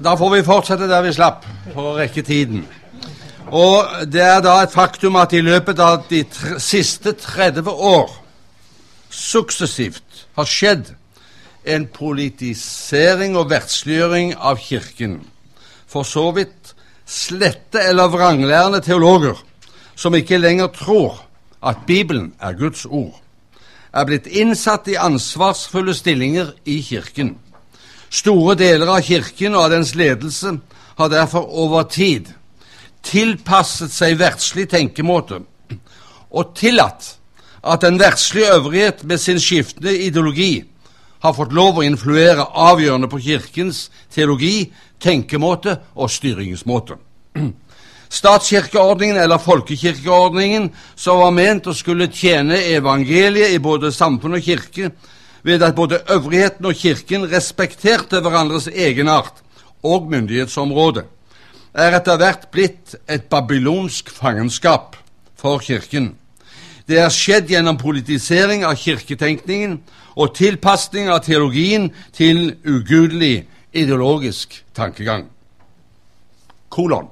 Da får vi fortsette der vi slapp, for å rekke tiden. Og Det er da et faktum at i løpet av de tr siste 30 år suksessivt har skjedd en politisering og verdsliggjøring av Kirken. For så vidt slette eller vranglærende teologer som ikke lenger tror at Bibelen er Guds ord, er blitt innsatt i ansvarsfulle stillinger i Kirken. Store deler av Kirken og av dens ledelse har derfor over tid tilpasset seg verdslig tenkemåte og tillatt at den verdslige øvrighet med sin skiftende ideologi har fått lov å influere avgjørende på Kirkens teologi, tenkemåte og styringsmåte. Statskirkeordningen, eller folkekirkeordningen, som var ment å skulle tjene evangeliet i både samfunn og kirke, ved at både øvrigheten og Kirken respekterte hverandres egenart og myndighetsområde er etter hvert blitt et babylonsk fangenskap for Kirken. Det er skjedd gjennom politisering av kirketenkningen og tilpasning av teologien til ugudelig ideologisk tankegang. Kolon.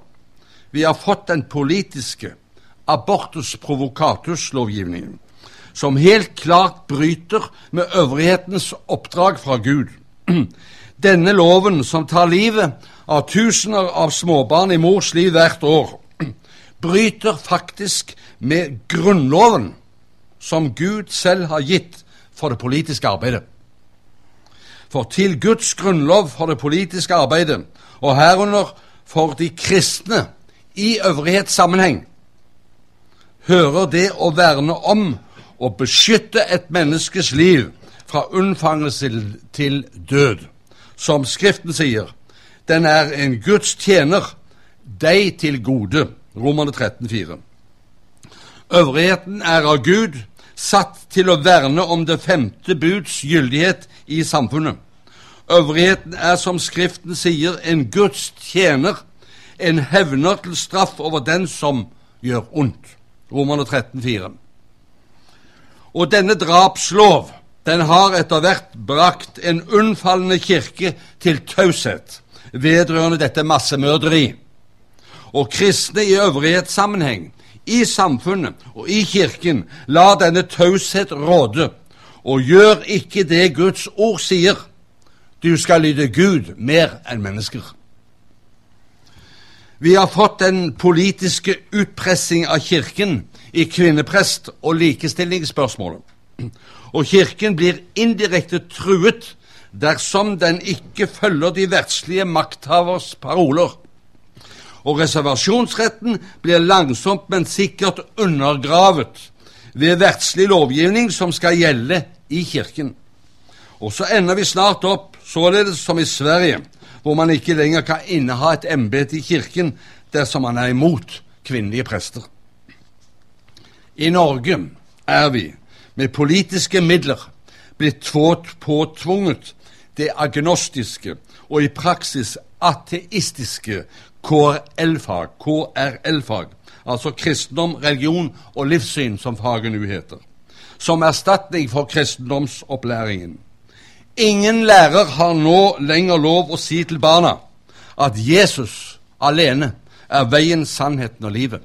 Vi har fått den politiske abortus provocatus-lovgivningen, som helt klart bryter med øvrighetens oppdrag fra Gud. Denne loven, som tar livet av tusener av småbarn i mors liv hvert år, bryter faktisk med Grunnloven, som Gud selv har gitt for det politiske arbeidet. For til Guds grunnlov for det politiske arbeidet, og herunder for de kristne i øvrighetssammenheng, hører det å verne om og beskytte et menneskes liv fra unnfangelse til død. Som Skriften sier, den er en Guds tjener, deg til gode. Romerne 13, 4. Øvrigheten er av Gud satt til å verne om det femte buds gyldighet i samfunnet. Øvrigheten er, som Skriften sier, en Guds tjener, en hevner til straff over den som gjør ondt. Romerne 13, 4. Og denne drapslov den har etter hvert brakt en unnfallende kirke til taushet vedrørende dette massemørderi. Og kristne i øvrighetssammenheng, i samfunnet og i Kirken, la denne taushet råde, og gjør ikke det Guds ord sier. Du skal lyde Gud mer enn mennesker. Vi har fått den politiske utpressing av Kirken i kvinneprest- og likestillingsspørsmålet. Og Kirken blir indirekte truet dersom den ikke følger de verdslige makthavers paroler. Og reservasjonsretten blir langsomt, men sikkert undergravet ved verdslig lovgivning som skal gjelde i Kirken. Og så ender vi snart opp således som i Sverige, hvor man ikke lenger kan inneha et embete i Kirken dersom man er imot kvinnelige prester. I Norge er vi med politiske midler blitt påtvunget det agnostiske og i praksis ateistiske KRL-fag, KRL-fag, altså kristendom, religion og livssyn, som fagen nå heter, som erstatning for kristendomsopplæringen. Ingen lærer har nå lenger lov å si til barna at Jesus alene er veien, sannheten og livet.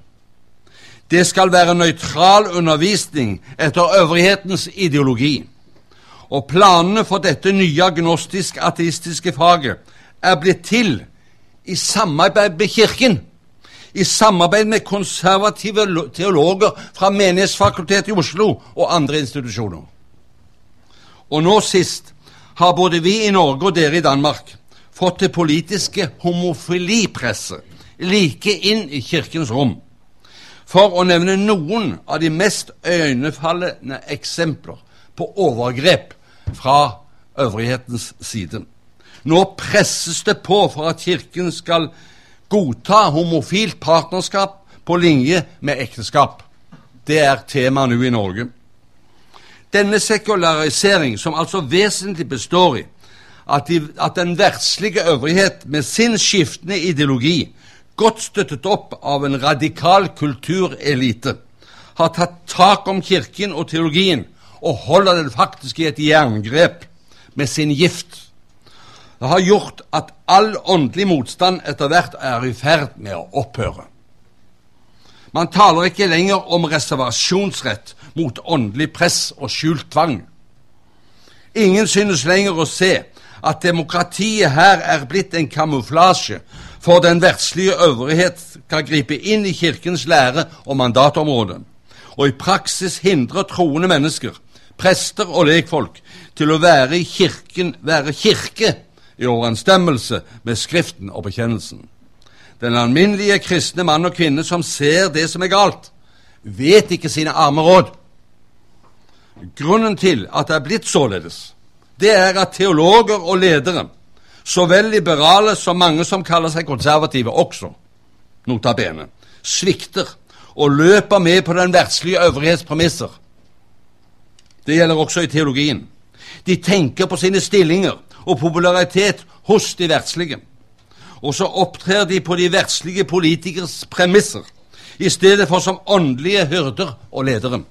Det skal være nøytral undervisning etter øvrighetens ideologi og planene for dette nye agnostisk-ateistiske faget er blitt til i samarbeid med Kirken, i samarbeid med konservative teologer fra Menighetsfakultetet i Oslo og andre institusjoner. Og nå sist har både vi i Norge og dere i Danmark fått det politiske homofilipresset like inn i Kirkens rom. For å nevne noen av de mest øynefallende eksempler på overgrep fra øvrighetens side. Nå presses det på for at Kirken skal godta homofilt partnerskap på linje med ekteskap. Det er tema nå i Norge. Denne sekularisering, som altså vesentlig består i at, de, at den verdslige øvrighet med sin skiftende ideologi, godt støttet opp av en radikal kulturelite, har tatt tak om Kirken og teologien og holder den faktisk i et jerngrep med sin gift, Det har gjort at all åndelig motstand etter hvert er i ferd med å opphøre. Man taler ikke lenger om reservasjonsrett mot åndelig press og skjult tvang. Ingen synes lenger å se at demokratiet her er blitt en kamuflasje for den verdslige øvrighet kan gripe inn i Kirkens lære og mandatområde, og i praksis hindre troende mennesker, prester og lekfolk, til å være i kirken, være kirke i overensstemmelse med Skriften og bekjennelsen. Den alminnelige kristne mann og kvinne som ser det som er galt, vet ikke sine arme råd. Grunnen til at det er blitt således, det er at teologer og ledere, så vel liberale som mange som kaller seg konservative også, nota bene, svikter og løper med på den verdslige øvrighetspremisser. Det gjelder også i teologien. De tenker på sine stillinger og popularitet hos de verdslige. Og så opptrer de på de verdslige politikers premisser, i stedet for som åndelige hyrder og ledere.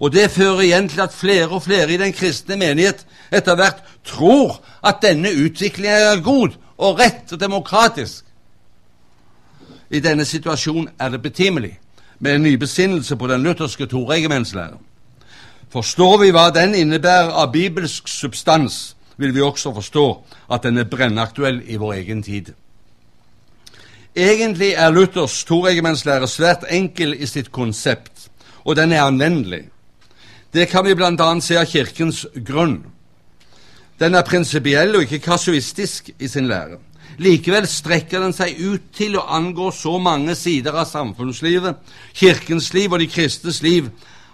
Og det fører igjen til at flere og flere i den kristne menighet etter hvert tror at denne utviklingen er god og rett og demokratisk. I denne situasjonen er det betimelig med en ny besinnelse på den lutherske toregimentslæren. Forstår vi hva den innebærer av bibelsk substans, vil vi også forstå at den er brennaktuell i vår egen tid. Egentlig er Luthers toregimentslære svært enkel i sitt konsept, og den er anvendelig. Det kan vi bl.a. se av Kirkens grunn. Den er prinsipiell og ikke kasuistisk i sin lære. Likevel strekker den seg ut til å angå så mange sider av samfunnslivet, Kirkens liv og de kristnes liv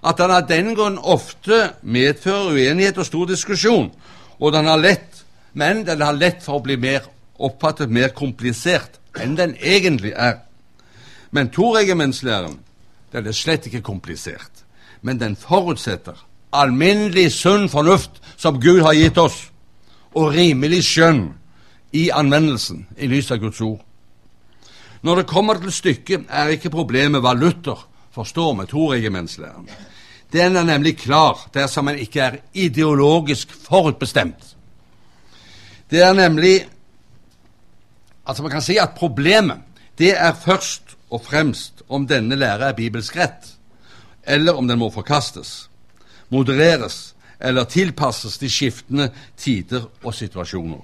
at den av den grunn ofte medfører uenighet og stor diskusjon, og den har lett, men den har lett for å bli mer oppfattet mer komplisert enn den egentlig er. Men toregimentslæren den er slett ikke komplisert, men den forutsetter alminnelig sunn fornuft som Gud har gitt oss, og rimelig skjønn i anvendelsen i lys av Guds ord. Når det kommer til stykket, er ikke problemet hva Luther forstår med toregimentslæren. Den er nemlig klar dersom man ikke er ideologisk forutbestemt. Det er nemlig Altså, man kan si at problemet det er først og fremst om denne lære er bibelsk rett, eller om den må forkastes, modereres eller tilpasses de skiftende tider og situasjoner.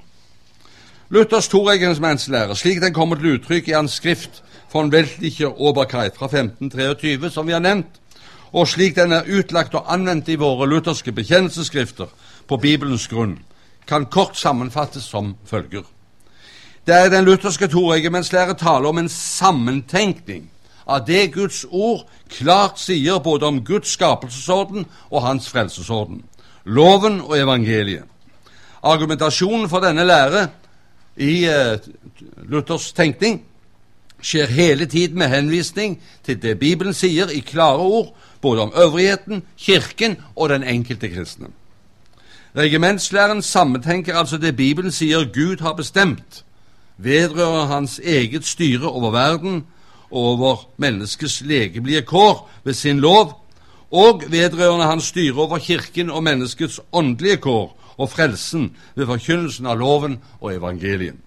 Luthers toregensmannslære, slik den kommer til uttrykk i hans skrift von Weltliche Oberkeit fra 1523, som vi har nevnt, og slik den er utlagt og anvendt i våre lutherske bekjennelsesskrifter på Bibelens grunn, kan kort sammenfattes som følger. Det er den lutherske toregimentslære tale om en sammentenkning av det Guds ord klart sier både om Guds skapelsesorden og hans frelsesorden, loven og evangeliet. Argumentasjonen for denne lære i eh, Luthers tenkning skjer hele tiden med henvisning til det Bibelen sier i klare ord, både om øvrigheten, Kirken og den enkelte kristne. Regimentslæren sammentenker altså det Bibelen sier Gud har bestemt, vedrører hans eget styre over verden over menneskets legeblide kår ved sin lov, og vedrørende hans styre over Kirken og menneskets åndelige kår og frelsen ved forkynnelsen av loven og evangelien.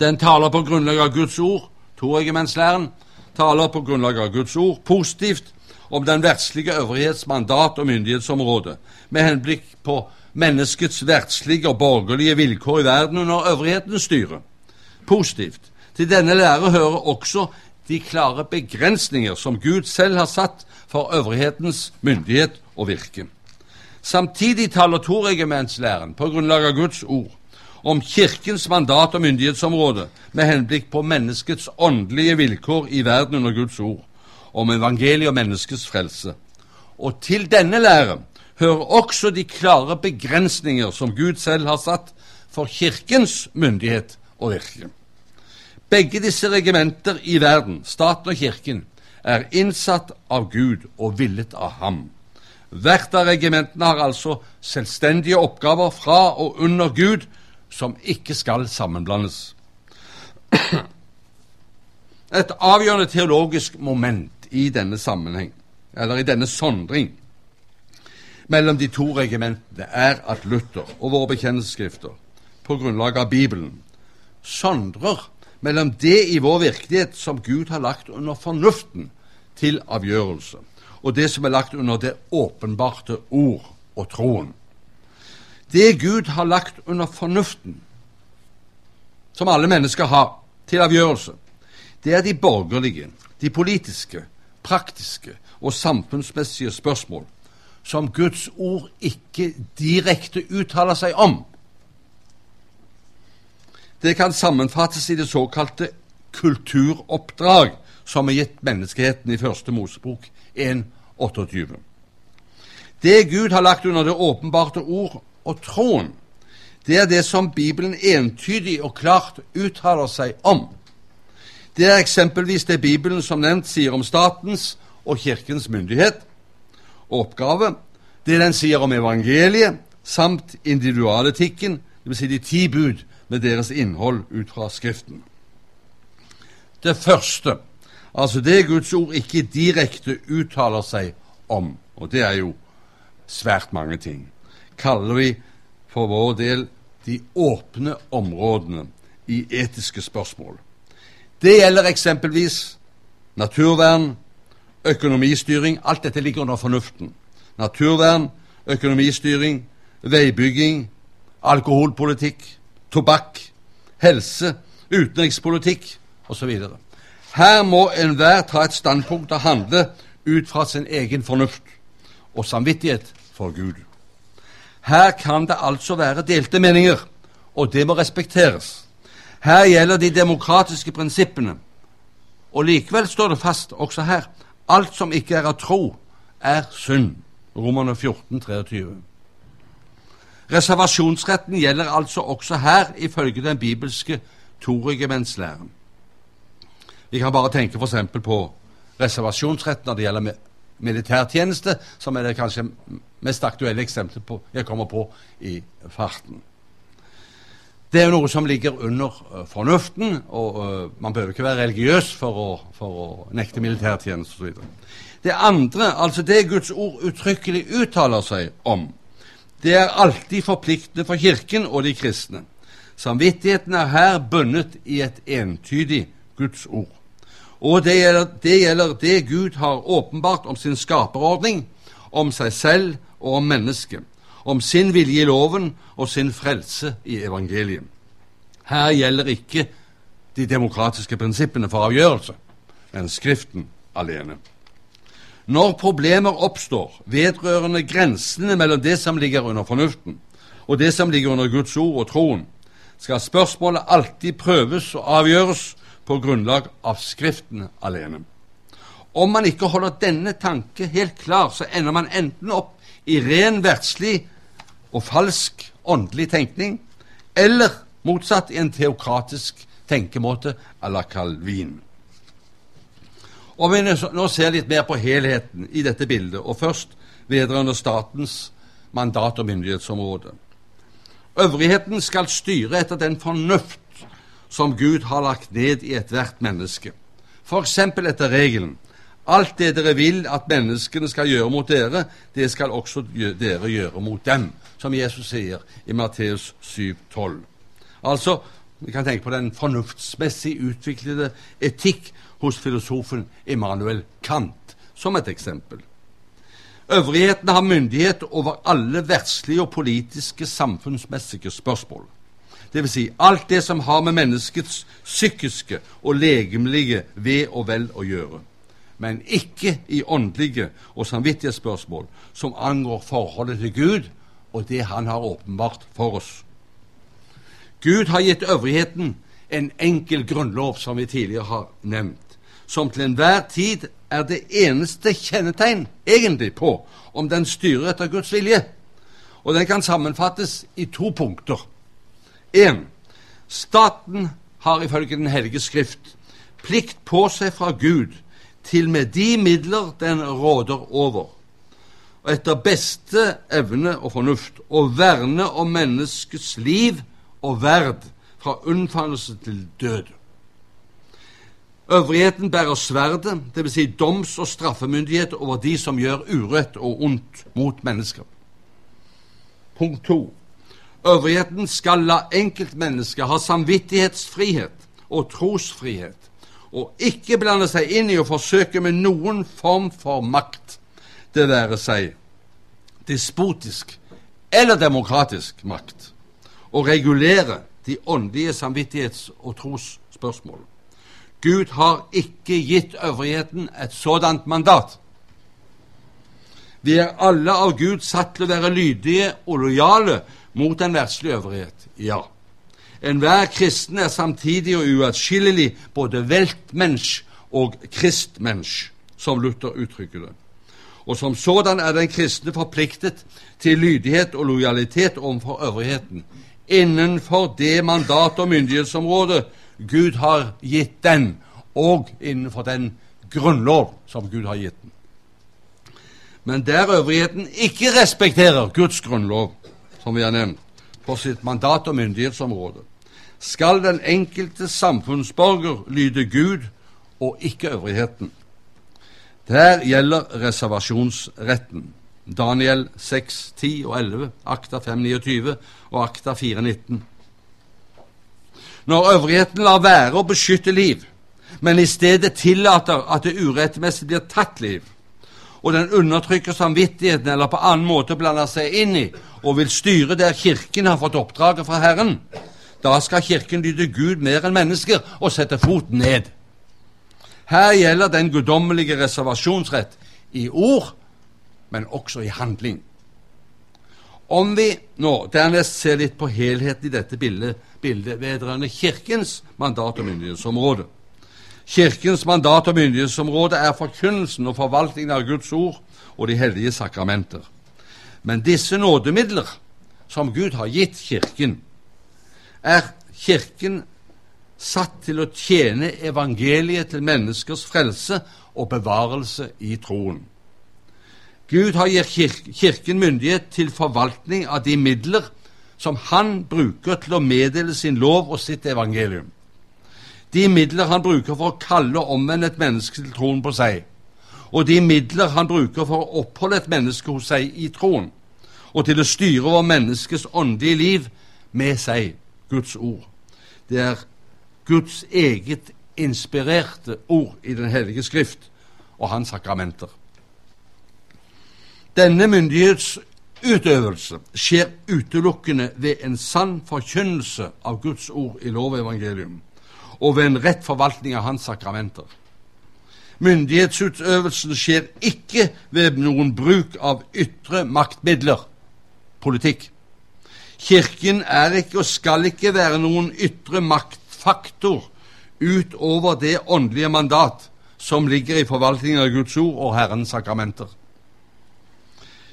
Den taler på grunnlag av Guds ord, toregimentslæren, taler på grunnlag av Guds ord positivt om den verdslige øvrighets mandat og myndighetsområde, med henblikk på menneskets verdslige og borgerlige vilkår i verden under øvrighetens styre. Positivt. Til denne lære hører også de klare begrensninger som Gud selv har satt for øvrighetens myndighet og virke. Samtidig taler toregimentslæren på grunnlag av Guds ord om Kirkens mandat og myndighetsområde med henblikk på menneskets åndelige vilkår i verden under Guds ord om evangeliet og menneskets frelse. Og til denne lære hører også de klare begrensninger som Gud selv har satt for Kirkens myndighet og virke. Begge disse regimenter i verden, staten og Kirken, er innsatt av Gud og villet av ham. Hvert av regimentene har altså selvstendige oppgaver fra og under Gud som ikke skal sammenblandes. Et avgjørende teologisk moment i denne sammenheng, eller i denne sondring mellom de to regimentene, er at Luther og våre bekjennelsesskrifter på grunnlag av Bibelen, sondrer mellom det i vår virkelighet som Gud har lagt under fornuften til avgjørelse, og det som er lagt under det åpenbarte ord og troen. Det Gud har lagt under fornuften, som alle mennesker har, til avgjørelse, det er de borgerlige, de politiske, praktiske og samfunnsmessige spørsmål som Guds ord ikke direkte uttaler seg om. Det kan sammenfattes i det såkalte kulturoppdrag som er gitt menneskeheten i Første Mosebok 1.28. Det Gud har lagt under det åpenbarte ord og troen, det er det som Bibelen entydig og klart uttaler seg om. Det er eksempelvis det Bibelen som nevnt sier om statens og Kirkens myndighet og oppgave, det den sier om evangeliet samt individualetikken, dvs. Si de ti bud med deres innhold ut fra Skriften. Det første, altså det Guds ord ikke direkte uttaler seg om, og det er jo svært mange ting, kaller vi for vår del de åpne områdene i etiske spørsmål. Det gjelder eksempelvis naturvern, økonomistyring Alt dette ligger under fornuften. Naturvern, økonomistyring, veibygging, alkoholpolitikk, tobakk, helse, utenrikspolitikk osv. Her må enhver ta et standpunkt og handle ut fra sin egen fornuft og samvittighet for Gud. Her kan det altså være delte meninger, og det må respekteres. Her gjelder de demokratiske prinsippene. Og likevel står det fast også her alt som ikke er av tro, er synd. Romerne 14, 23. Reservasjonsretten gjelder altså også her, ifølge den bibelske toregimentslæren. Vi kan bare tenke f.eks. på reservasjonsretten når det gjelder militærtjeneste, som er det kanskje mest aktuelle eksempelet jeg kommer på i farten. Det er jo noe som ligger under uh, fornuften, og uh, man behøver ikke være religiøs for å, for å nekte militærtjeneste osv. Det andre, altså det Guds ord uttrykkelig uttaler seg om, det er alltid forpliktende for Kirken og de kristne. Samvittigheten er her bundet i et entydig Guds ord. Og det gjelder, det gjelder det Gud har åpenbart om sin skaperordning, om seg selv og om mennesket, om sin vilje i loven og sin frelse i evangeliet. Her gjelder ikke de demokratiske prinsippene for avgjørelse, men Skriften alene. Når problemer oppstår vedrørende grensene mellom det som ligger under fornuften, og det som ligger under Guds ord og troen, skal spørsmålet alltid prøves og avgjøres på grunnlag av Skriften alene. Om man ikke holder denne tanke helt klar, så ender man enten opp i ren verdslig og falsk åndelig tenkning, eller motsatt i en teokratisk tenkemåte à la Calvin. Og vi nå ser litt mer på helheten i dette bildet, og først vedrørende statens mandat- og myndighetsområde. Øvrigheten skal styre etter den fornuft som Gud har lagt ned i ethvert menneske. F.eks. etter regelen alt det dere vil at menneskene skal gjøre mot dere, det skal også dere gjøre mot dem, som Jesus sier i Matteus 7,12. Altså, vi kan tenke på den fornuftsmessig utviklede etikk hos filosofen Immanuel Kant, som et eksempel. Øvrigheten har myndighet over alle verdslige og politiske samfunnsmessige spørsmål. Dvs. Si alt det som har med menneskets psykiske og legemlige ve og vel å gjøre, men ikke i åndelige og samvittighetsspørsmål som angår forholdet til Gud og det Han har åpenbart for oss. Gud har gitt øvrigheten en enkel grunnlov, som vi tidligere har nevnt som til enhver tid er det eneste kjennetegn egentlig på om den styrer etter Guds vilje. Og den kan sammenfattes i to punkter. 1. Staten har ifølge Den hellige skrift plikt på seg fra Gud til med de midler den råder over, og etter beste evne og fornuft å verne om menneskets liv og verd fra unnfallelse til død. Øvrigheten bærer sverdet, dvs. Si doms- og straffemyndighet over de som gjør urett og ondt mot mennesker. Punkt to. Øvrigheten skal la enkeltmennesket ha samvittighetsfrihet og trosfrihet, og ikke blande seg inn i å forsøke med noen form for makt, det være seg despotisk eller demokratisk makt, å regulere de åndelige samvittighets- og trosspørsmål. Gud har ikke gitt øvrigheten et sådant mandat. Vi er alle av Gud satt til å være lydige og lojale mot den verdslige øvrighet. Ja. Enhver kristen er samtidig og uatskillelig både veltmensch og kristmensch, som Luther uttrykker det. Og som sådan er den kristne forpliktet til lydighet og lojalitet overfor øvrigheten, innenfor det mandat og myndighetsområde Gud har gitt den, og innenfor den grunnlov som Gud har gitt den. Men der øvrigheten ikke respekterer Guds grunnlov, som vi har nevnt, på sitt mandat og myndighetsområde, skal den enkelte samfunnsborger lyde Gud og ikke øvrigheten. Der gjelder reservasjonsretten. Daniel 6, 10 og 11, Akta 5, 29 og Akta 4, 19. Når øvrigheten lar være å beskytte liv, men i stedet tillater at det urettmessig blir tatt liv, og den undertrykker samvittigheten eller på annen måte blander seg inn i og vil styre der Kirken har fått oppdraget fra Herren, da skal Kirken lyde Gud mer enn mennesker og sette foten ned. Her gjelder den guddommelige reservasjonsrett i ord, men også i handling. Om vi nå dernest ser litt på helheten i dette bildet, bildet vedrørende Kirkens mandat og myndighetsområde, Kirkens mandat og myndighetsområde er forkynnelsen og forvaltningen av Guds ord og de hellige sakramenter. Men disse nådemidler som Gud har gitt Kirken, er Kirken satt til å tjene evangeliet til menneskers frelse og bevarelse i troen. Gud har gitt Kirken myndighet til forvaltning av de midler som Han bruker til å meddele sin lov og sitt evangelium de midler han bruker for å kalle og omvende et menneske til troen på seg, og de midler han bruker for å oppholde et menneske hos seg i troen, og til å styre over menneskets åndelige liv med seg, Guds ord. Det er Guds eget inspirerte ord i Den hellige skrift og hans sakramenter. Denne myndighetsutøvelse skjer utelukkende ved en sann forkynnelse av Guds ord i lovevangelium og ved en rett forvaltning av hans sakramenter. Myndighetsutøvelsen skjer ikke ved noen bruk av ytre maktmidler, politikk. Kirken er ikke og skal ikke være noen ytre maktfaktor utover det åndelige mandat som ligger i forvaltningen av Guds ord og Herrens sakramenter.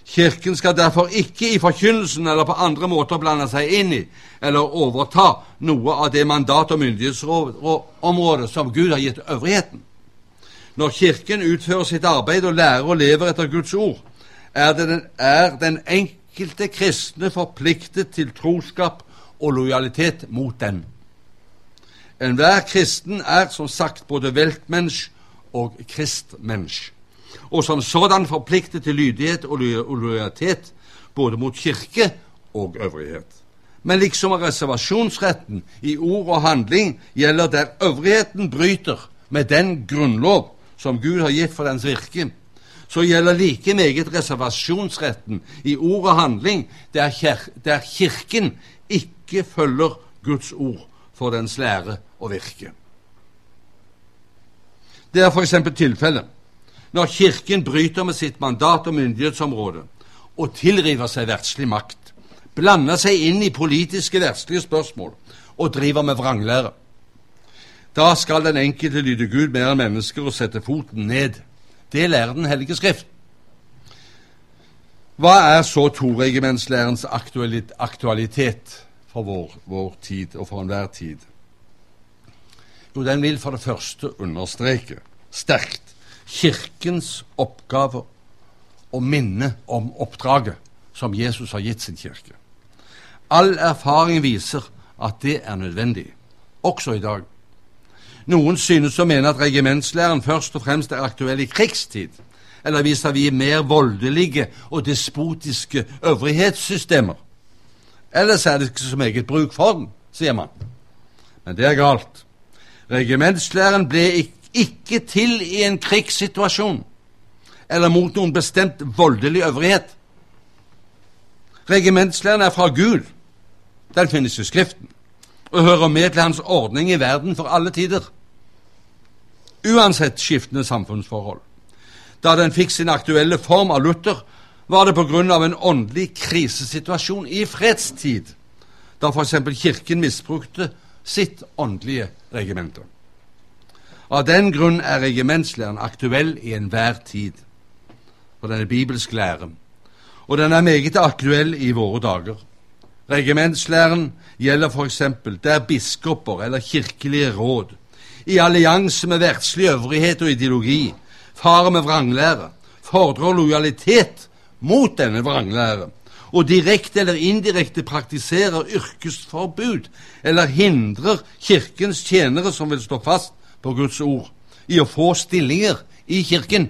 Kirken skal derfor ikke i forkynnelsen eller på andre måter blande seg inn i eller overta noe av det mandat- og myndighetsområdet som Gud har gitt øvrigheten. Når Kirken utfører sitt arbeid og lærer og lever etter Guds ord, er den, er den enkelte kristne forpliktet til troskap og lojalitet mot den. Enhver kristen er som sagt både veltmensch og kristmensch og som sådan forpliktet til lydighet og lojalitet både mot kirke og øvrighet. Men liksom reservasjonsretten i ord og handling gjelder der øvrigheten bryter med den grunnlov som Gud har gitt for dens virke, så gjelder like meget reservasjonsretten i ord og handling der, kir der Kirken ikke følger Guds ord for dens lære og virke. Det er f.eks. tilfellet når Kirken bryter med sitt mandat og myndighetsområde og tilriver seg verdslig makt, blander seg inn i politiske verdslige spørsmål og driver med vranglære. Da skal den enkelte lyde Gud mer enn mennesker og sette foten ned. Det lærer Den hellige skrift. Hva er så toregimentslærens aktualitet for vår, vår tid og for enhver tid? Jo, den vil for det første understreke sterkt Kirkens oppgave å minne om oppdraget som Jesus har gitt sin kirke. All erfaring viser at det er nødvendig, også i dag. Noen synes å mene at regimentslæren først og fremst er aktuell i krigstid, eller vis-à-vis mer voldelige og despotiske øvrighetssystemer. Ellers er det ikke så meget bruk for den, sier man. Men det er galt. Regimentslæren ble ikke til i en krigssituasjon eller mot noen bestemt voldelig øvrighet. Regimentslæren er fra Gud. Den finnes i Skriften og hører med til hans ordning i verden for alle tider. Uansett skiftende samfunnsforhold. Da den fikk sin aktuelle form av Luther, var det på grunn av en åndelig krisesituasjon i fredstid, da f.eks. Kirken misbrukte sitt åndelige regimente. Av den grunn er regimentslæren aktuell i enhver tid, for den er bibelsk lære, og den er meget aktuell i våre dager. Regimentslæren gjelder f.eks. der biskoper eller kirkelige råd, i allianse med verdslig øvrighet og ideologi, farer med vranglære, fordrer lojalitet mot denne vranglære, og direkte eller indirekte praktiserer yrkesforbud eller hindrer Kirkens tjenere som vil stå fast på Guds ord, i å få stillinger i Kirken.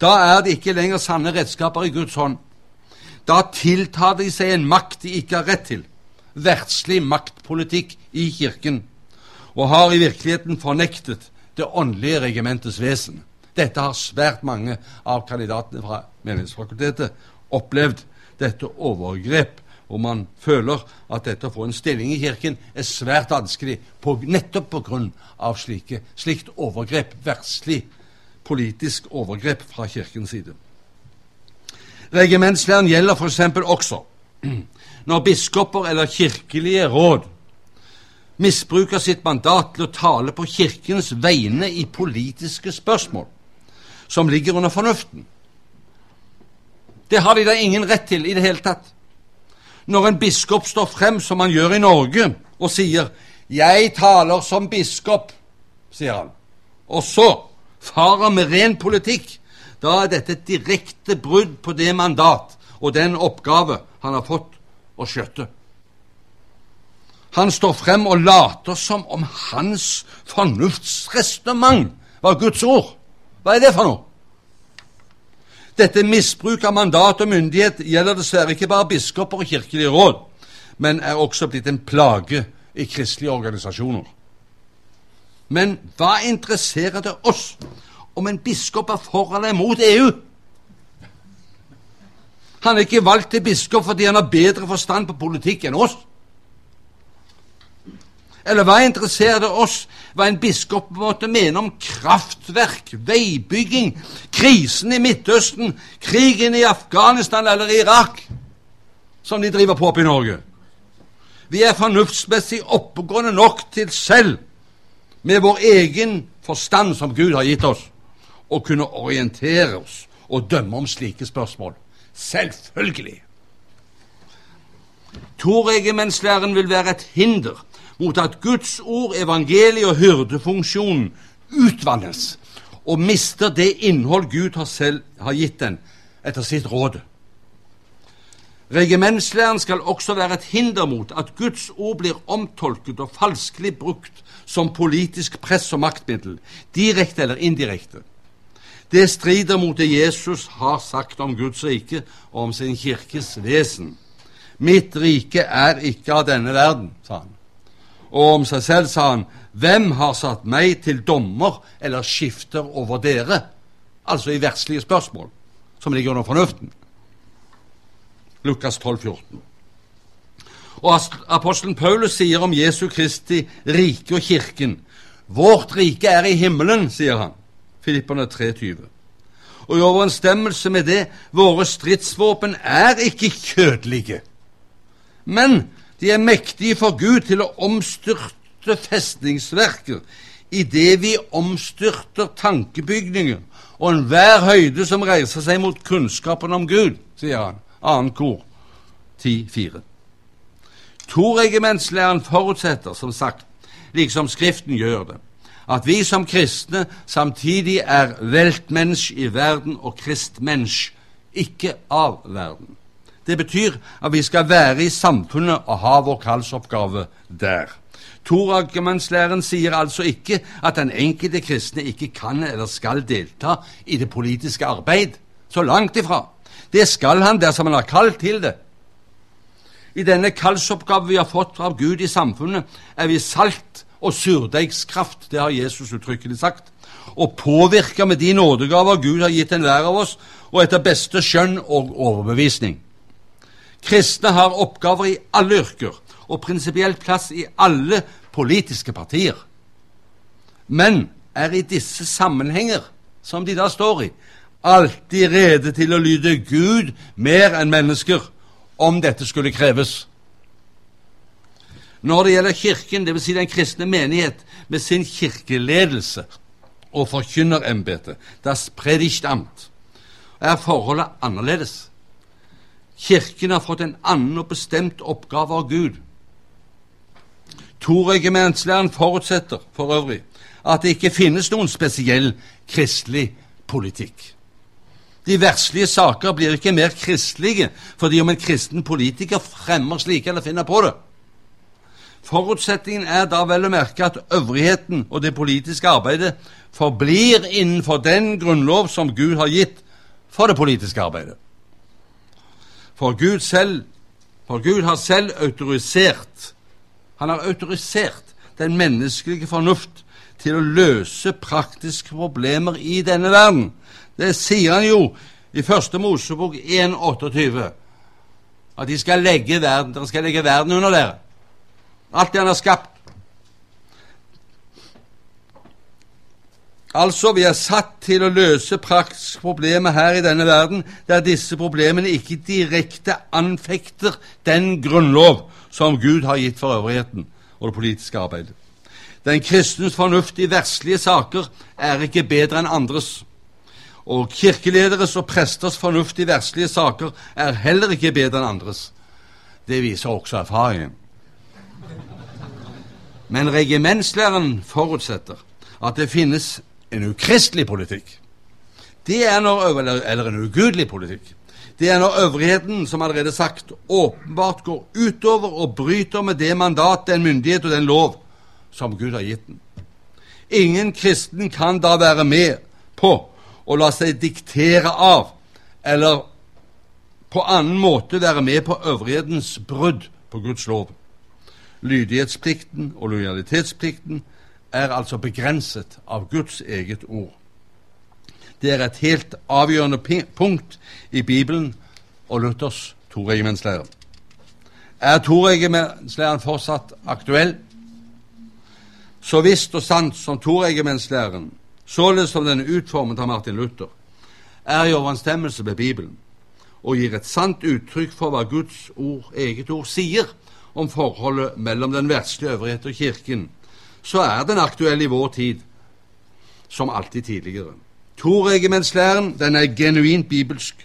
Da er det ikke lenger sanne redskaper i Guds hånd. Da tiltar de seg en makt de ikke har rett til, verdslig maktpolitikk i Kirken, og har i virkeligheten fornektet det åndelige regimentets vesen. Dette har svært mange av kandidatene fra Menighetsfakultetet opplevd. Dette overgrep, hvor man føler at dette å få en stilling i Kirken er svært vanskelig på, nettopp av slikt overgrep, verdslig politisk overgrep fra Kirkens side. Regimentslæren gjelder f.eks. også når biskoper eller kirkelige råd misbruker sitt mandat til å tale på Kirkens vegne i politiske spørsmål som ligger under fornuften. Det har de da ingen rett til i det hele tatt. Når en biskop står frem, som han gjør i Norge, og sier 'Jeg taler som biskop', sier han, og så farer med ren politikk, da er dette et direkte brudd på det mandat og den oppgave han har fått å skjøtte. Han står frem og later som om hans fornuftsresonnement var Guds ord. Hva er det for noe? Dette misbruk av mandat og myndighet gjelder dessverre ikke bare biskoper og kirkelige råd, men er også blitt en plage i kristelige organisasjoner. Men hva interesserer det oss om en biskop er for eller imot EU? Han er ikke valgt til biskop fordi han har bedre forstand på politikk enn oss. Eller hva interesserer det oss hva en biskop måtte mene om kraftverk, veibygging, krisen i Midtøsten, krigen i Afghanistan eller Irak, som de driver på oppe i Norge? Vi er fornuftsmessig oppegående nok til selv, med vår egen forstand som Gud har gitt oss, å kunne orientere oss og dømme om slike spørsmål. Selvfølgelig. Toregimentslæren vil være et hinder mot at Guds ord, evangeliet og hyrdefunksjonen utvannes og mister det innhold Gud har selv har gitt den etter sitt råd. Regimentslæren skal også være et hinder mot at Guds ord blir omtolket og falskelig brukt som politisk press og maktmiddel, direkte eller indirekte. Det strider mot det Jesus har sagt om Guds rike og om sin kirkes vesen. Mitt rike er ikke av denne verden, sa han. Og om seg selv sa han, Hvem har satt meg til dommer eller skifter over dere? Altså i verdslige spørsmål, som ligger under fornuften. Lukas 12, 14. Og apostelen Paulus sier om Jesu Kristi rike og kirken Vårt rike er i himmelen, sier han. Filipperne 3,20. Og i overensstemmelse med det, våre stridsvåpen er ikke kjødelige, men de er mektige for Gud til å omstyrte festningsverker idet vi omstyrter tankebygninger og enhver høyde som reiser seg mot kunnskapen om Gud, sier han. Annet kor 10.4. Toregimentslæren forutsetter, som sagt, liksom Skriften gjør det, at vi som kristne samtidig er veltmennesk i verden og kristmensch, ikke av verden. Det betyr at vi skal være i samfunnet og ha vår kallsoppgave der. Toragementslæren sier altså ikke at den enkelte kristne ikke kan eller skal delta i det politiske arbeid. Så langt ifra. Det skal han dersom han har kall til det. I denne kallsoppgave vi har fått av Gud i samfunnet, er vi salt og surdeigskraft. Det har Jesus uttrykkelig sagt. Og påvirker med de nådegaver Gud har gitt enhver av oss, og etter beste skjønn og overbevisning. Kristne har oppgaver i alle yrker og prinsipielt plass i alle politiske partier. Men er i disse sammenhenger, som de da står i, alltid rede til å lyde Gud mer enn mennesker, om dette skulle kreves. Når det gjelder Kirken, dvs. Si den kristne menighet, med sin kirkeledelse og forkynnerembete, das Predigtamt, er forholdet annerledes. Kirken har fått en annen og bestemt oppgave av Gud. Toregimentslæren forutsetter for øvrig at det ikke finnes noen spesiell kristelig politikk. De verslige saker blir ikke mer kristelige fordi om en kristen politiker fremmer slike eller finner på det. Forutsetningen er da vel å merke at øvrigheten og det politiske arbeidet forblir innenfor den grunnlov som Gud har gitt for det politiske arbeidet. For Gud, selv, for Gud har selv autorisert Han har autorisert den menneskelige fornuft til å løse praktiske problemer i denne verden. Det sier han jo i Første Mosebok 1,28. At de skal legge verden, de skal legge verden under dere. Alt det han har skapt. Altså, vi er satt til å løse praktiske problemer her i denne verden, der disse problemene ikke direkte anfekter den grunnlov som Gud har gitt for øvrigheten og det politiske arbeidet. Den kristens fornuft i verslige saker er ikke bedre enn andres. Og kirkelederes og presters fornuft i verslige saker er heller ikke bedre enn andres. Det viser også erfaringen. Men regimentslæren forutsetter at det finnes en ukristelig politikk. Det er når, eller en ugudelig politikk. Det er når øvrigheten, som allerede sagt, åpenbart går utover og bryter med det mandat, den myndighet og den lov som Gud har gitt den. Ingen kristen kan da være med på å la seg diktere av eller på annen måte være med på øvrighetens brudd på Guds lov. Lydighetsplikten og lojalitetsplikten er altså begrenset av Guds eget ord. Det er et helt avgjørende punkt i Bibelen og Luthers toregimentslære. Er toregimentslæren fortsatt aktuell? Så visst og sant som toregimentslæren, således som den er utformet av Martin Luther, er i overensstemmelse med Bibelen og gir et sant uttrykk for hva Guds ord, eget ord sier om forholdet mellom den verdslige øvrighet og Kirken, så er den aktuell i vår tid som alltid tidligere. Toregimentslæren den er genuint bibelsk,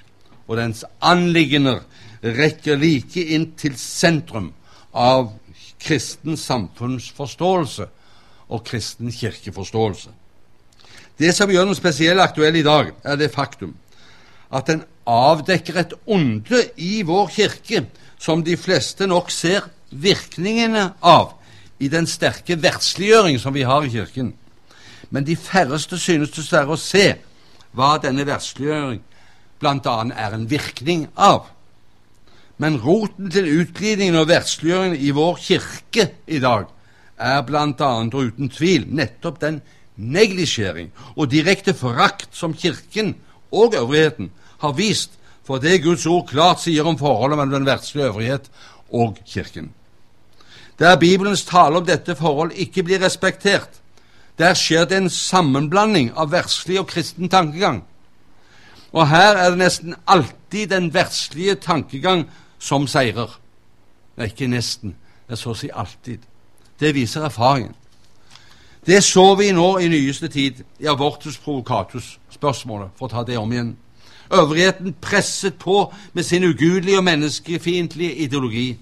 og dens anliggender rekker like inn til sentrum av kristen samfunnsforståelse og kristen kirkeforståelse. Det som gjør den spesielt aktuell i dag, er det faktum at den avdekker et onde i vår kirke som de fleste nok ser virkningene av i den sterke verdsliggjøring som vi har i Kirken. Men de færreste synes dessverre å se hva denne verdsliggjøring bl.a. er en virkning av. Men roten til utglidningen og verdsliggjøringen i vår kirke i dag er bl.a. og uten tvil nettopp den neglisjering og direkte forakt som Kirken og øvrigheten har vist for det Guds ord klart sier om forholdet mellom den verdslige øvrighet og Kirken. Der Bibelens tale om dette forhold ikke blir respektert, der skjer det en sammenblanding av verslig og kristen tankegang. Og her er det nesten alltid den verslige tankegang som seirer. Er ikke nesten, det er så å si alltid. Det viser erfaringen. Det så vi nå i nyeste tid i abortus provocatus-spørsmålet, for å ta det om igjen. Øvrigheten presset på med sin ugudelige og menneskefiendtlige ideologi.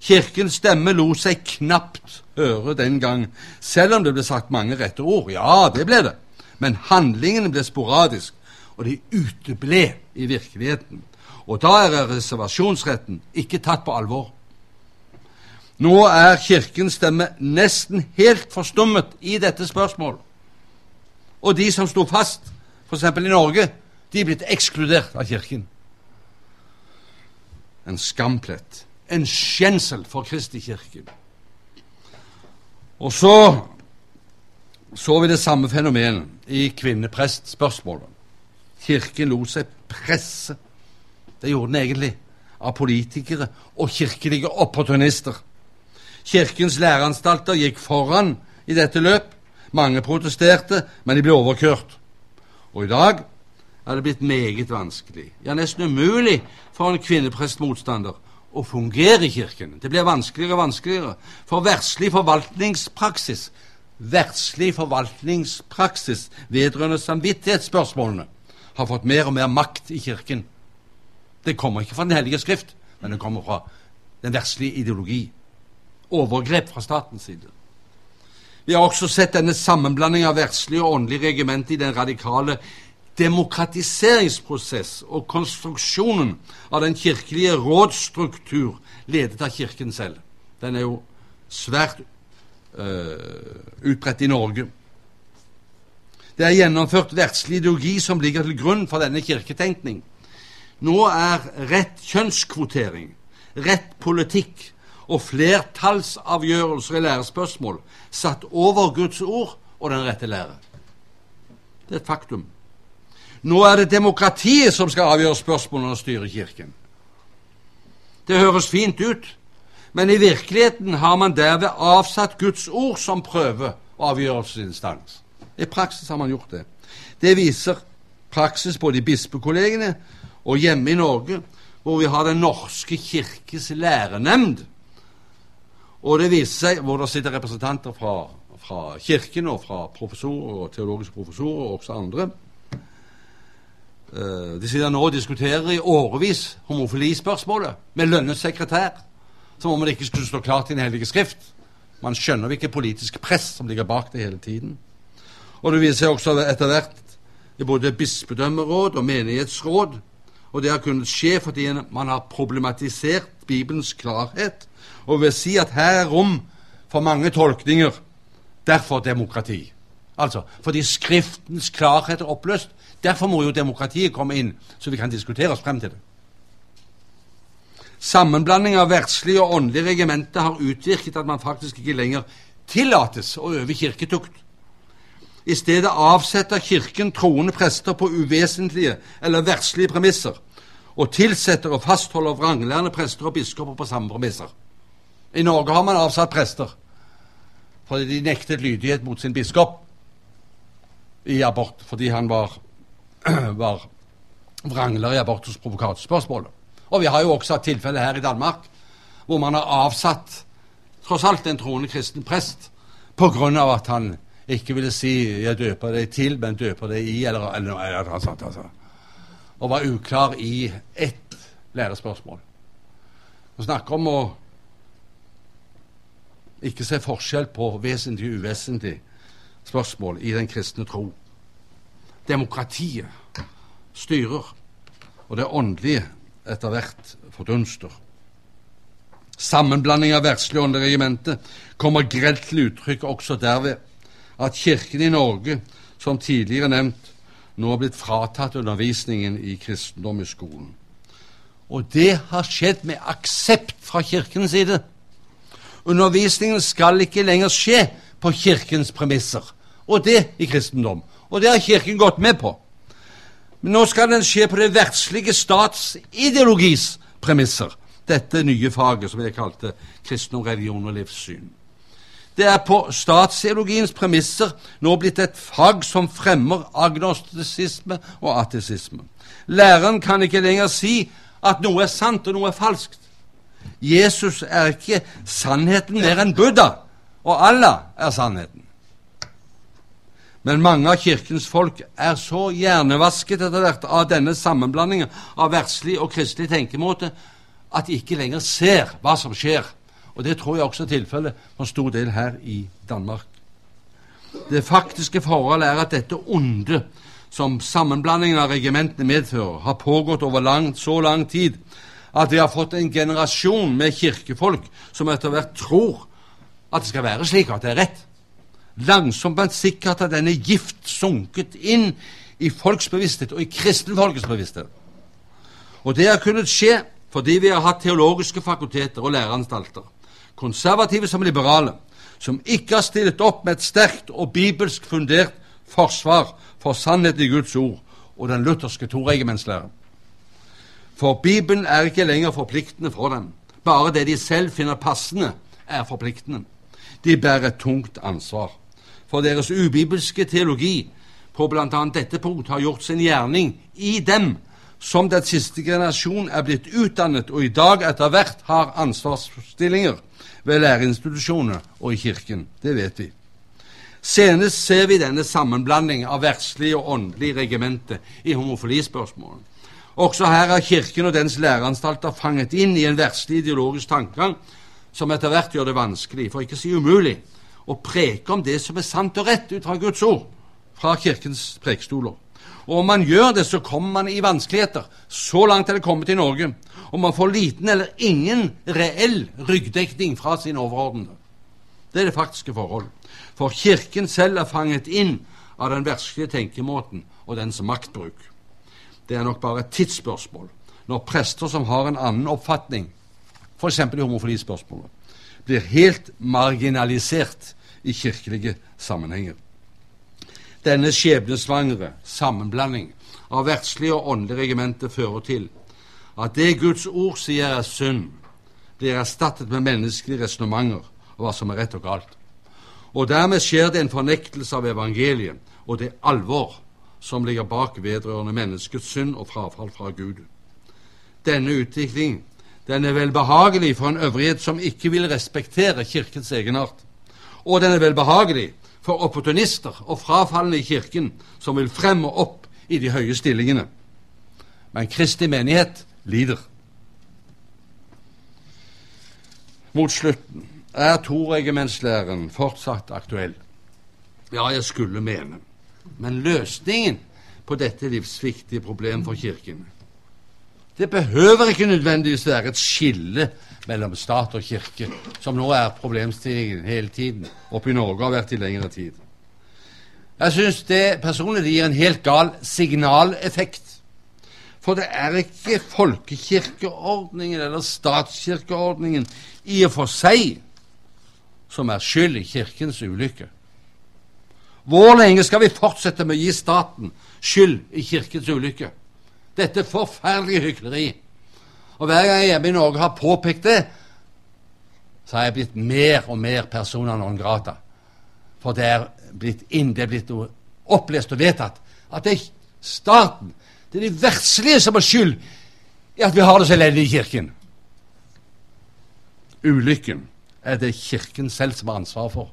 Kirkens stemme lot seg knapt høre den gang, selv om det ble sagt mange rette ord. Ja, det ble det. Men handlingene ble sporadisk, og de uteble i virkeligheten. Og da er reservasjonsretten ikke tatt på alvor. Nå er Kirkens stemme nesten helt forstummet i dette spørsmålet. Og de som sto fast, f.eks. i Norge, de er blitt ekskludert av Kirken. En skamplett en skjensel for Kristi kirke. Og så så vi det samme fenomenet i kvinneprestspørsmålet. Kirken lot seg presse, det gjorde den egentlig, av politikere og kirkelige opportunister. Kirkens læreanstalter gikk foran i dette løp. Mange protesterte, men de ble overkørt. Og i dag er det blitt meget vanskelig, ja, nesten umulig, for en kvinneprestmotstander å fungere i Kirken. Det blir vanskeligere og vanskeligere. For verslig forvaltningspraksis Verdslig forvaltningspraksis vedrørende samvittighetsspørsmålene har fått mer og mer makt i Kirken. Det kommer ikke fra Den hellige skrift, men det kommer fra den verslige ideologi. Overgrep fra statens side. Vi har også sett denne sammenblanding av verslig og åndelig regiment i den radikale demokratiseringsprosess og konstruksjonen av den kirkelige rådsstruktur ledet av Kirken selv. Den er jo svært uh, utbredt i Norge. Det er gjennomført verdslig ideologi som ligger til grunn for denne kirketenkning. Nå er rett kjønnskvotering, rett politikk og flertallsavgjørelser i lærespørsmål satt over Guds ord og den rette lære. Det er et faktum. Nå er det demokratiet som skal avgjøre spørsmålene og styre Kirken. Det høres fint ut, men i virkeligheten har man derved avsatt Guds ord som prøve- og avgjørelsesinstans. I praksis har man gjort det. Det viser praksis både i bispekollegene og hjemme i Norge, hvor vi har Den norske kirkes lærenemnd. Og det viser seg hvor det sitter representanter fra, fra Kirken og fra professorer og teologiske professorer og også andre de sitter nå og diskuterer i årevis homofilispørsmålet med lønnet sekretær, som om det ikke skulle stå klart i Den hellige skrift. Man skjønner hvilket politisk press som ligger bak det hele tiden. Og det viser seg også etter hvert i både bispedømmeråd og menighetsråd. Og det har kunnet skje fordi man har problematisert Bibelens klarhet og vil si at her er rom for mange tolkninger. Derfor demokrati. Altså fordi Skriftens klarhet er oppløst, Derfor må jo demokratiet komme inn, så vi kan diskutere oss frem til det. Sammenblanding av verdslige og åndelige regimenter har utvirket at man faktisk ikke lenger tillates å øve kirketukt. I stedet avsetter Kirken troende prester på uvesentlige eller verdslige premisser, og tilsetter og fastholder vranglærende prester og biskoper på samme premisser. I Norge har man avsatt prester fordi de nektet lydighet mot sin biskop i abort fordi han var var vrangler i abortusprovokatspørsmålet. Og vi har jo også hatt tilfelle her i Danmark hvor man har avsatt tross alt en troende kristen prest av at han ikke ville si 'jeg døper deg til', men 'døper deg i', eller, eller noe sånt. Altså. Og var uklar i ett lærespørsmål. Vi snakker om å ikke se forskjell på vesentlig og uvesentlig spørsmål i den kristne tro demokratiet styrer, og det åndelige etter hvert fordunster. Sammenblanding av verdslig og åndelig regimente kommer grelt til uttrykk også derved at Kirken i Norge, som tidligere nevnt, nå har blitt fratatt undervisningen i kristendom i skolen. Og det har skjedd med aksept fra Kirkens side. Undervisningen skal ikke lenger skje på Kirkens premisser, og det i kristendom. Og det har Kirken gått med på. Men nå skal den skje på det verdslige statsideologis premisser, dette nye faget som jeg kalte kristendom, religion og livssyn. Det er på statsideologiens premisser nå blitt et fag som fremmer agnostisisme og ateisisme. Læreren kan ikke lenger si at noe er sant og noe er falskt. Jesus er ikke sannheten mer enn Buddha, og Allah er sannheten. Men mange av Kirkens folk er så hjernevasket etter hvert av denne sammenblandingen av verdslig og kristelig tenkemåte at de ikke lenger ser hva som skjer. Og Det tror jeg også er tilfellet for en stor del her i Danmark. Det faktiske forholdet er at dette onde som sammenblandingen av regimentene medfører, har pågått over lang, så lang tid at vi har fått en generasjon med kirkefolk som etter hvert tror at det skal være slik, at det er rett. Langsomt, men sikkert har denne gift sunket inn i folks bevissthet, og i kristenfolkets bevissthet. Og det har kunnet skje fordi vi har hatt teologiske fakulteter og læreanstalter, konservative som liberale, som ikke har stilt opp med et sterkt og bibelsk fundert forsvar for sannheten i Guds ord og den lutherske toregimentslæren. For Bibelen er ikke lenger forpliktende for dem. Bare det de selv finner passende, er forpliktende. De bærer et tungt ansvar. For deres ubibelske teologi på bl.a. dette punkt har gjort sin gjerning i dem som den siste generasjon er blitt utdannet og i dag etter hvert har ansvarsstillinger ved læreinstitusjoner og i Kirken. Det vet vi. Senest ser vi denne sammenblanding av verdslig og åndelig regimente i homofilispørsmålet. Også her har Kirken og dens læreanstalter fanget inn i en verslig ideologisk tankegang som etter hvert gjør det vanskelig, for ikke å si umulig, å preke om det som er sant og rett ut fra Guds ord, fra Kirkens prekestoler. Og om man gjør det, så kommer man i vanskeligheter. Så langt er det kommet i Norge. Og man får liten eller ingen reell ryggdekning fra sin overordnede. Det er det faktiske forhold. For Kirken selv er fanget inn av den verslige tenkemåten og dens maktbruk. Det er nok bare et tidsspørsmål når prester som har en annen oppfatning, f.eks. i homofilispørsmålet, blir helt marginalisert i kirkelige sammenhenger. Denne skjebnesvangre sammenblanding av verdslige og åndelige regimenter fører til at det Guds ord sier er synd, blir erstattet med menneskelige resonnementer om hva som er rett og galt. Og dermed skjer det en fornektelse av evangeliet og det alvor som ligger bak vedrørende menneskets synd og frafall fra Gud. Denne utviklingen den er velbehagelig for en øvrighet som ikke vil respektere Kirkens egenart. Og den er velbehagelig for opportunister og frafalne i Kirken som vil frem og opp i de høye stillingene. Men Kristi menighet lider. Mot slutten er toregimentslæren fortsatt aktuell. Ja, jeg skulle mene. Men løsningen på dette livsviktige problemet for Kirken det behøver ikke nødvendigvis være et skille mellom stat og kirke, som nå er problemstillingen hele tiden oppe i Norge og har vært i lengre tid. Jeg syns det personlig det gir en helt gal signaleffekt. For det er ikke folkekirkeordningen eller statskirkeordningen i og for seg som er skyld i Kirkens ulykke. Hvor lenge skal vi fortsette med å gi staten skyld i Kirkens ulykke? Dette forferdelige hykleri. Og hver gang jeg hjemme i Norge har påpekt det, så har jeg blitt mer og mer persona non grata. For det er blitt inn, det er blitt opplest og vedtatt at det er staten, det er de verdslige som har skyld i at vi har det så elendig i Kirken. Ulykken er det Kirken selv som har ansvaret for.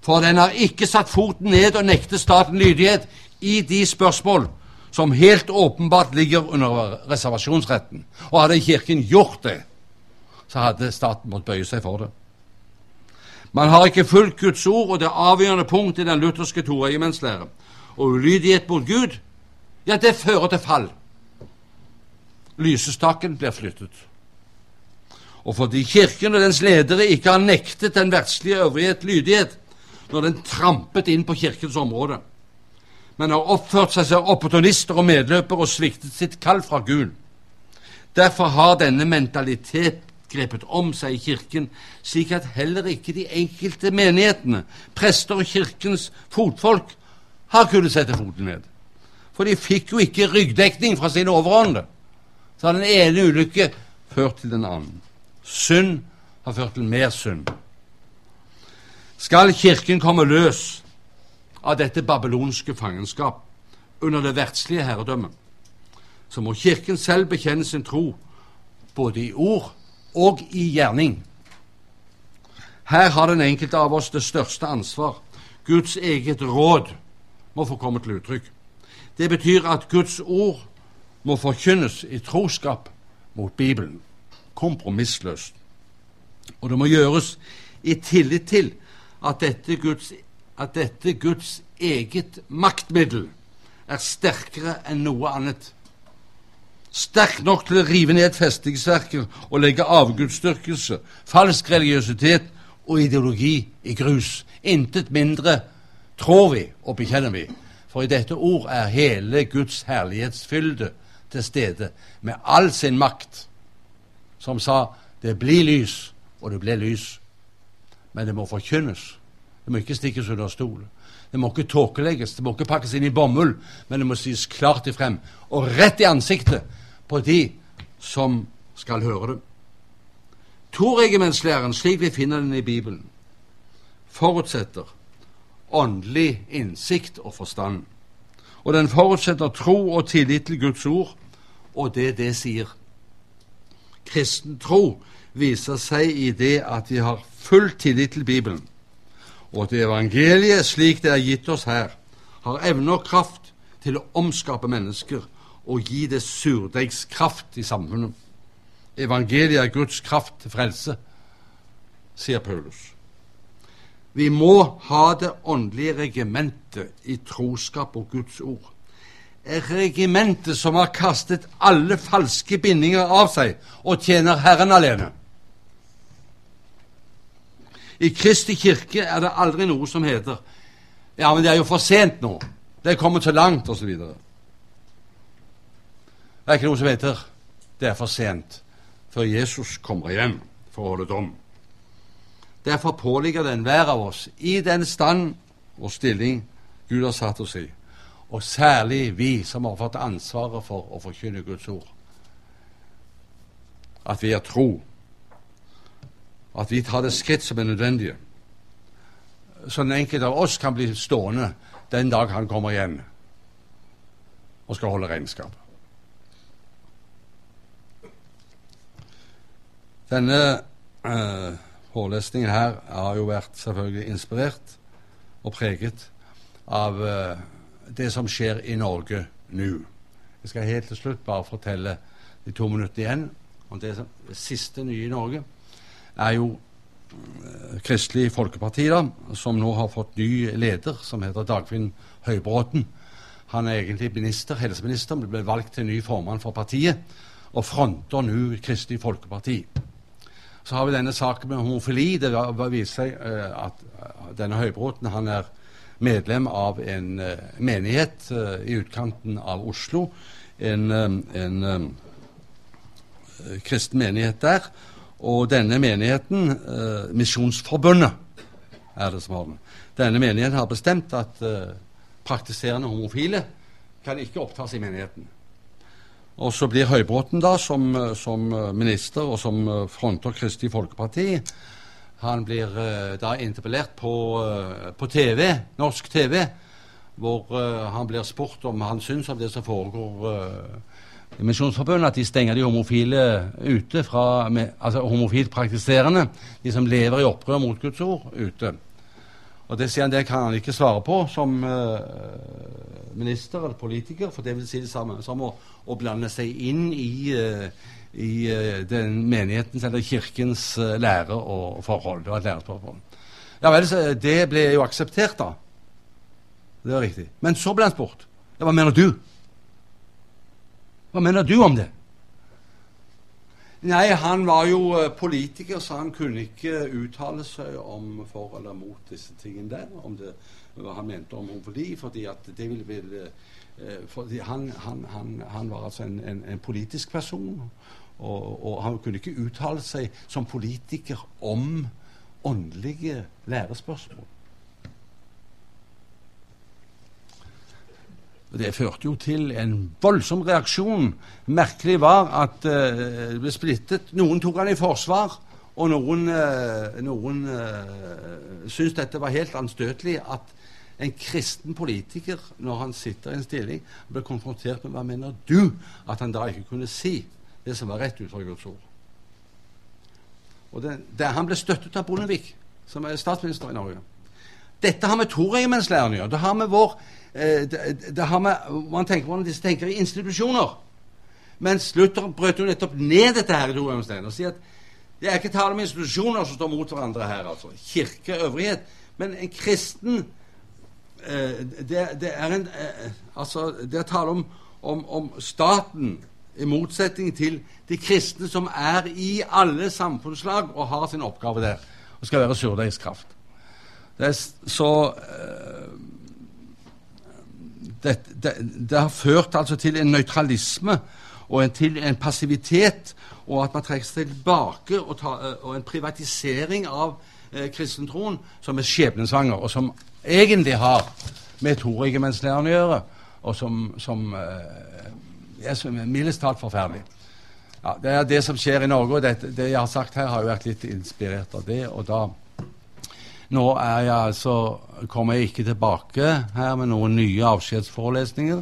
For den har ikke satt foten ned og nektet staten lydighet i de spørsmål som helt åpenbart ligger under reservasjonsretten. Og hadde Kirken gjort det, så hadde staten måttet bøye seg for det. Man har ikke fulgt Guds ord og det avgjørende punkt i den lutherske toregimentslære. Og ulydighet mot Gud, ja, det fører til fall. Lysestaken blir flyttet. Og fordi Kirken og dens ledere ikke har nektet den verdslige øvrighet lydighet når den trampet inn på Kirkens område, men har oppført seg som opportunister og medløpere og sviktet sitt kall fra Gud. Derfor har denne mentalitet grepet om seg i Kirken, slik at heller ikke de enkelte menighetene, prester og Kirkens fotfolk, har kunnet sette foten ned. For de fikk jo ikke ryggdekning fra sine overordnede. Så har den ene ulykke ført til den andre. Synd har ført til mer synd. Skal Kirken komme løs av dette babylonske fangenskap under det verdslige herredømmet, så må Kirken selv bekjenne sin tro, både i ord og i gjerning. Her har den enkelte av oss det største ansvar. Guds eget råd må få komme til uttrykk. Det betyr at Guds ord må forkynnes i troskap mot Bibelen, kompromissløst. Og det må gjøres i tillit til at dette Guds at dette Guds eget maktmiddel er sterkere enn noe annet. Sterk nok til å rive ned festningsverker og legge avgudsdyrkelse, falsk religiøsitet og ideologi i grus. Intet mindre tror vi og bekjenner vi. For i dette ord er hele Guds herlighetsfylde til stede med all sin makt, som sa det blir lys, og det ble lys. Men det må forkynnes. Det må ikke stikkes under stol. Det må ikke tåkelegges, det må ikke pakkes inn i bomull, men det må sies klart ifrem, og rett i ansiktet på de som skal høre det. Toregimentslæren, slik vi finner den i Bibelen, forutsetter åndelig innsikt og forstand. Og den forutsetter tro og tillit til Guds ord og det det sier. Kristen tro viser seg i det at vi har full tillit til Bibelen, og at evangeliet, slik det er gitt oss her, har evne og kraft til å omskape mennesker og gi det surdeigskraft i samfunnet. Evangeliet er Guds kraft til frelse, sier Paulus. Vi må ha det åndelige regimentet i troskap og Guds ord. Et regimentet som har kastet alle falske bindinger av seg og tjener Herren alene. I Kristi kirke er det aldri noe som heter Ja, men det er jo for sent nå. Det er kommet så langt, osv. Det er ikke noe som heter det er for sent før Jesus kommer igjen for å holde dom. Derfor påligger det enhver av oss, i den stand og stilling Gud har satt oss i, og særlig vi som har fått ansvaret for å forkynne Guds ord, at vi er tro, at vi tar det skritt som er nødvendige, så den enkelte av oss kan bli stående den dag han kommer hjem og skal holde regnskap. Denne eh, forelesningen her har jo vært selvfølgelig inspirert og preget av eh, det som skjer i Norge nå. Jeg skal helt til slutt bare fortelle de to minuttene igjen om det, som, det siste nye i Norge. Er jo uh, Kristelig Folkeparti, da, som nå har fått ny leder, som heter Dagfinn Høybråten. Han er egentlig minister, helseminister, men ble valgt til ny formann for partiet og fronter nå Kristelig Folkeparti. Så har vi denne saken med homofili. Det viser seg uh, at uh, denne Høybråten han er medlem av en menighet i utkanten av Oslo. En, en kristen menighet der. Og denne menigheten, Misjonsforbundet, er det som har den. Denne menigheten har bestemt at praktiserende homofile kan ikke opptas i menigheten. Og så blir Høybråten da, som, som minister og som fronter Kristelig Folkeparti Han blir eh, da interpellert på, på, TV, norsk TV, hvor han blir spurt om han syns om det som foregår Misjonsforbundet, at de stenger de homofile ute fra Altså homofilt praktiserende, de som lever i opprør mot Guds ord, ute. Og Det sier han det kan han ikke svare på som uh, minister eller politiker, for det vil si det samme som å, å blande seg inn i, uh, i uh, den menighetens eller kirkens lære og forhold. Det var et. Ja vel, det ble jo akseptert, da. Det er riktig. Men så ble han spurt. Ja, hva mener du? Hva mener du om det? Nei, han var jo eh, politiker, så han kunne ikke uttale seg om for eller mot disse tingene der. Om det, hva han mente om homofili. fordi at det ville, ville eh, fordi han, han, han, han, var altså en, en, en politisk person. Og, og, han kunne ikke uttale seg som politiker om åndelige lærespørsmål. Det førte jo til en voldsom reaksjon. Merkelig var at uh, det ble splittet. Noen tok han i forsvar, og noen, uh, noen uh, syntes dette var helt anstøtelig. At en kristen politiker, når han sitter i en stilling, ble konfrontert med hva mener du, at han da ikke kunne si det som var rett ut fra Guds ord. Og det, det, Han ble støttet av Bondevik, som er statsminister i Norge. Dette har med toregimentslæren å gjøre. Det har med vår Eh, det, har med, Man tenker hvordan disse tenker i institusjoner. Mens Luther brøt jo nettopp ned dette her i toregimentslæren og sier at det er ikke tale om institusjoner som står mot hverandre her. altså. Kirke, øvrighet. Men en kristen eh, det, det, er en eh, altså, det er tale om, om, om, staten i motsetning til de kristne som er i alle samfunnslag og har sin oppgave der og skal være surdeigskraft. Det er så eh, det, det, det, har ført altså til en nøytralisme og en, til en passivitet, og at man trekker seg tilbake, og, ta, og en privatisering av eh, kristentroen som er skjebnesvanger, og som egentlig har med toregimentslæren å gjøre, og som, som eh, er mildest talt forferdelig. Ja, det er det som skjer i Norge, og det, det, jeg har sagt her, har jo vært litt inspirert av det. og da Nå er jeg altså, kommer jeg ikke tilbake her med noen nye avskjedsforelesninger.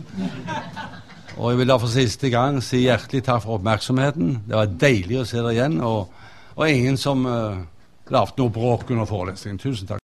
Og jeg vil da for siste gang si hjertelig takk for oppmerksomheten. Det var deilig å se dere igjen, og, og ingen som uh, lagde noe bråk under forelesningen. Tusen takk.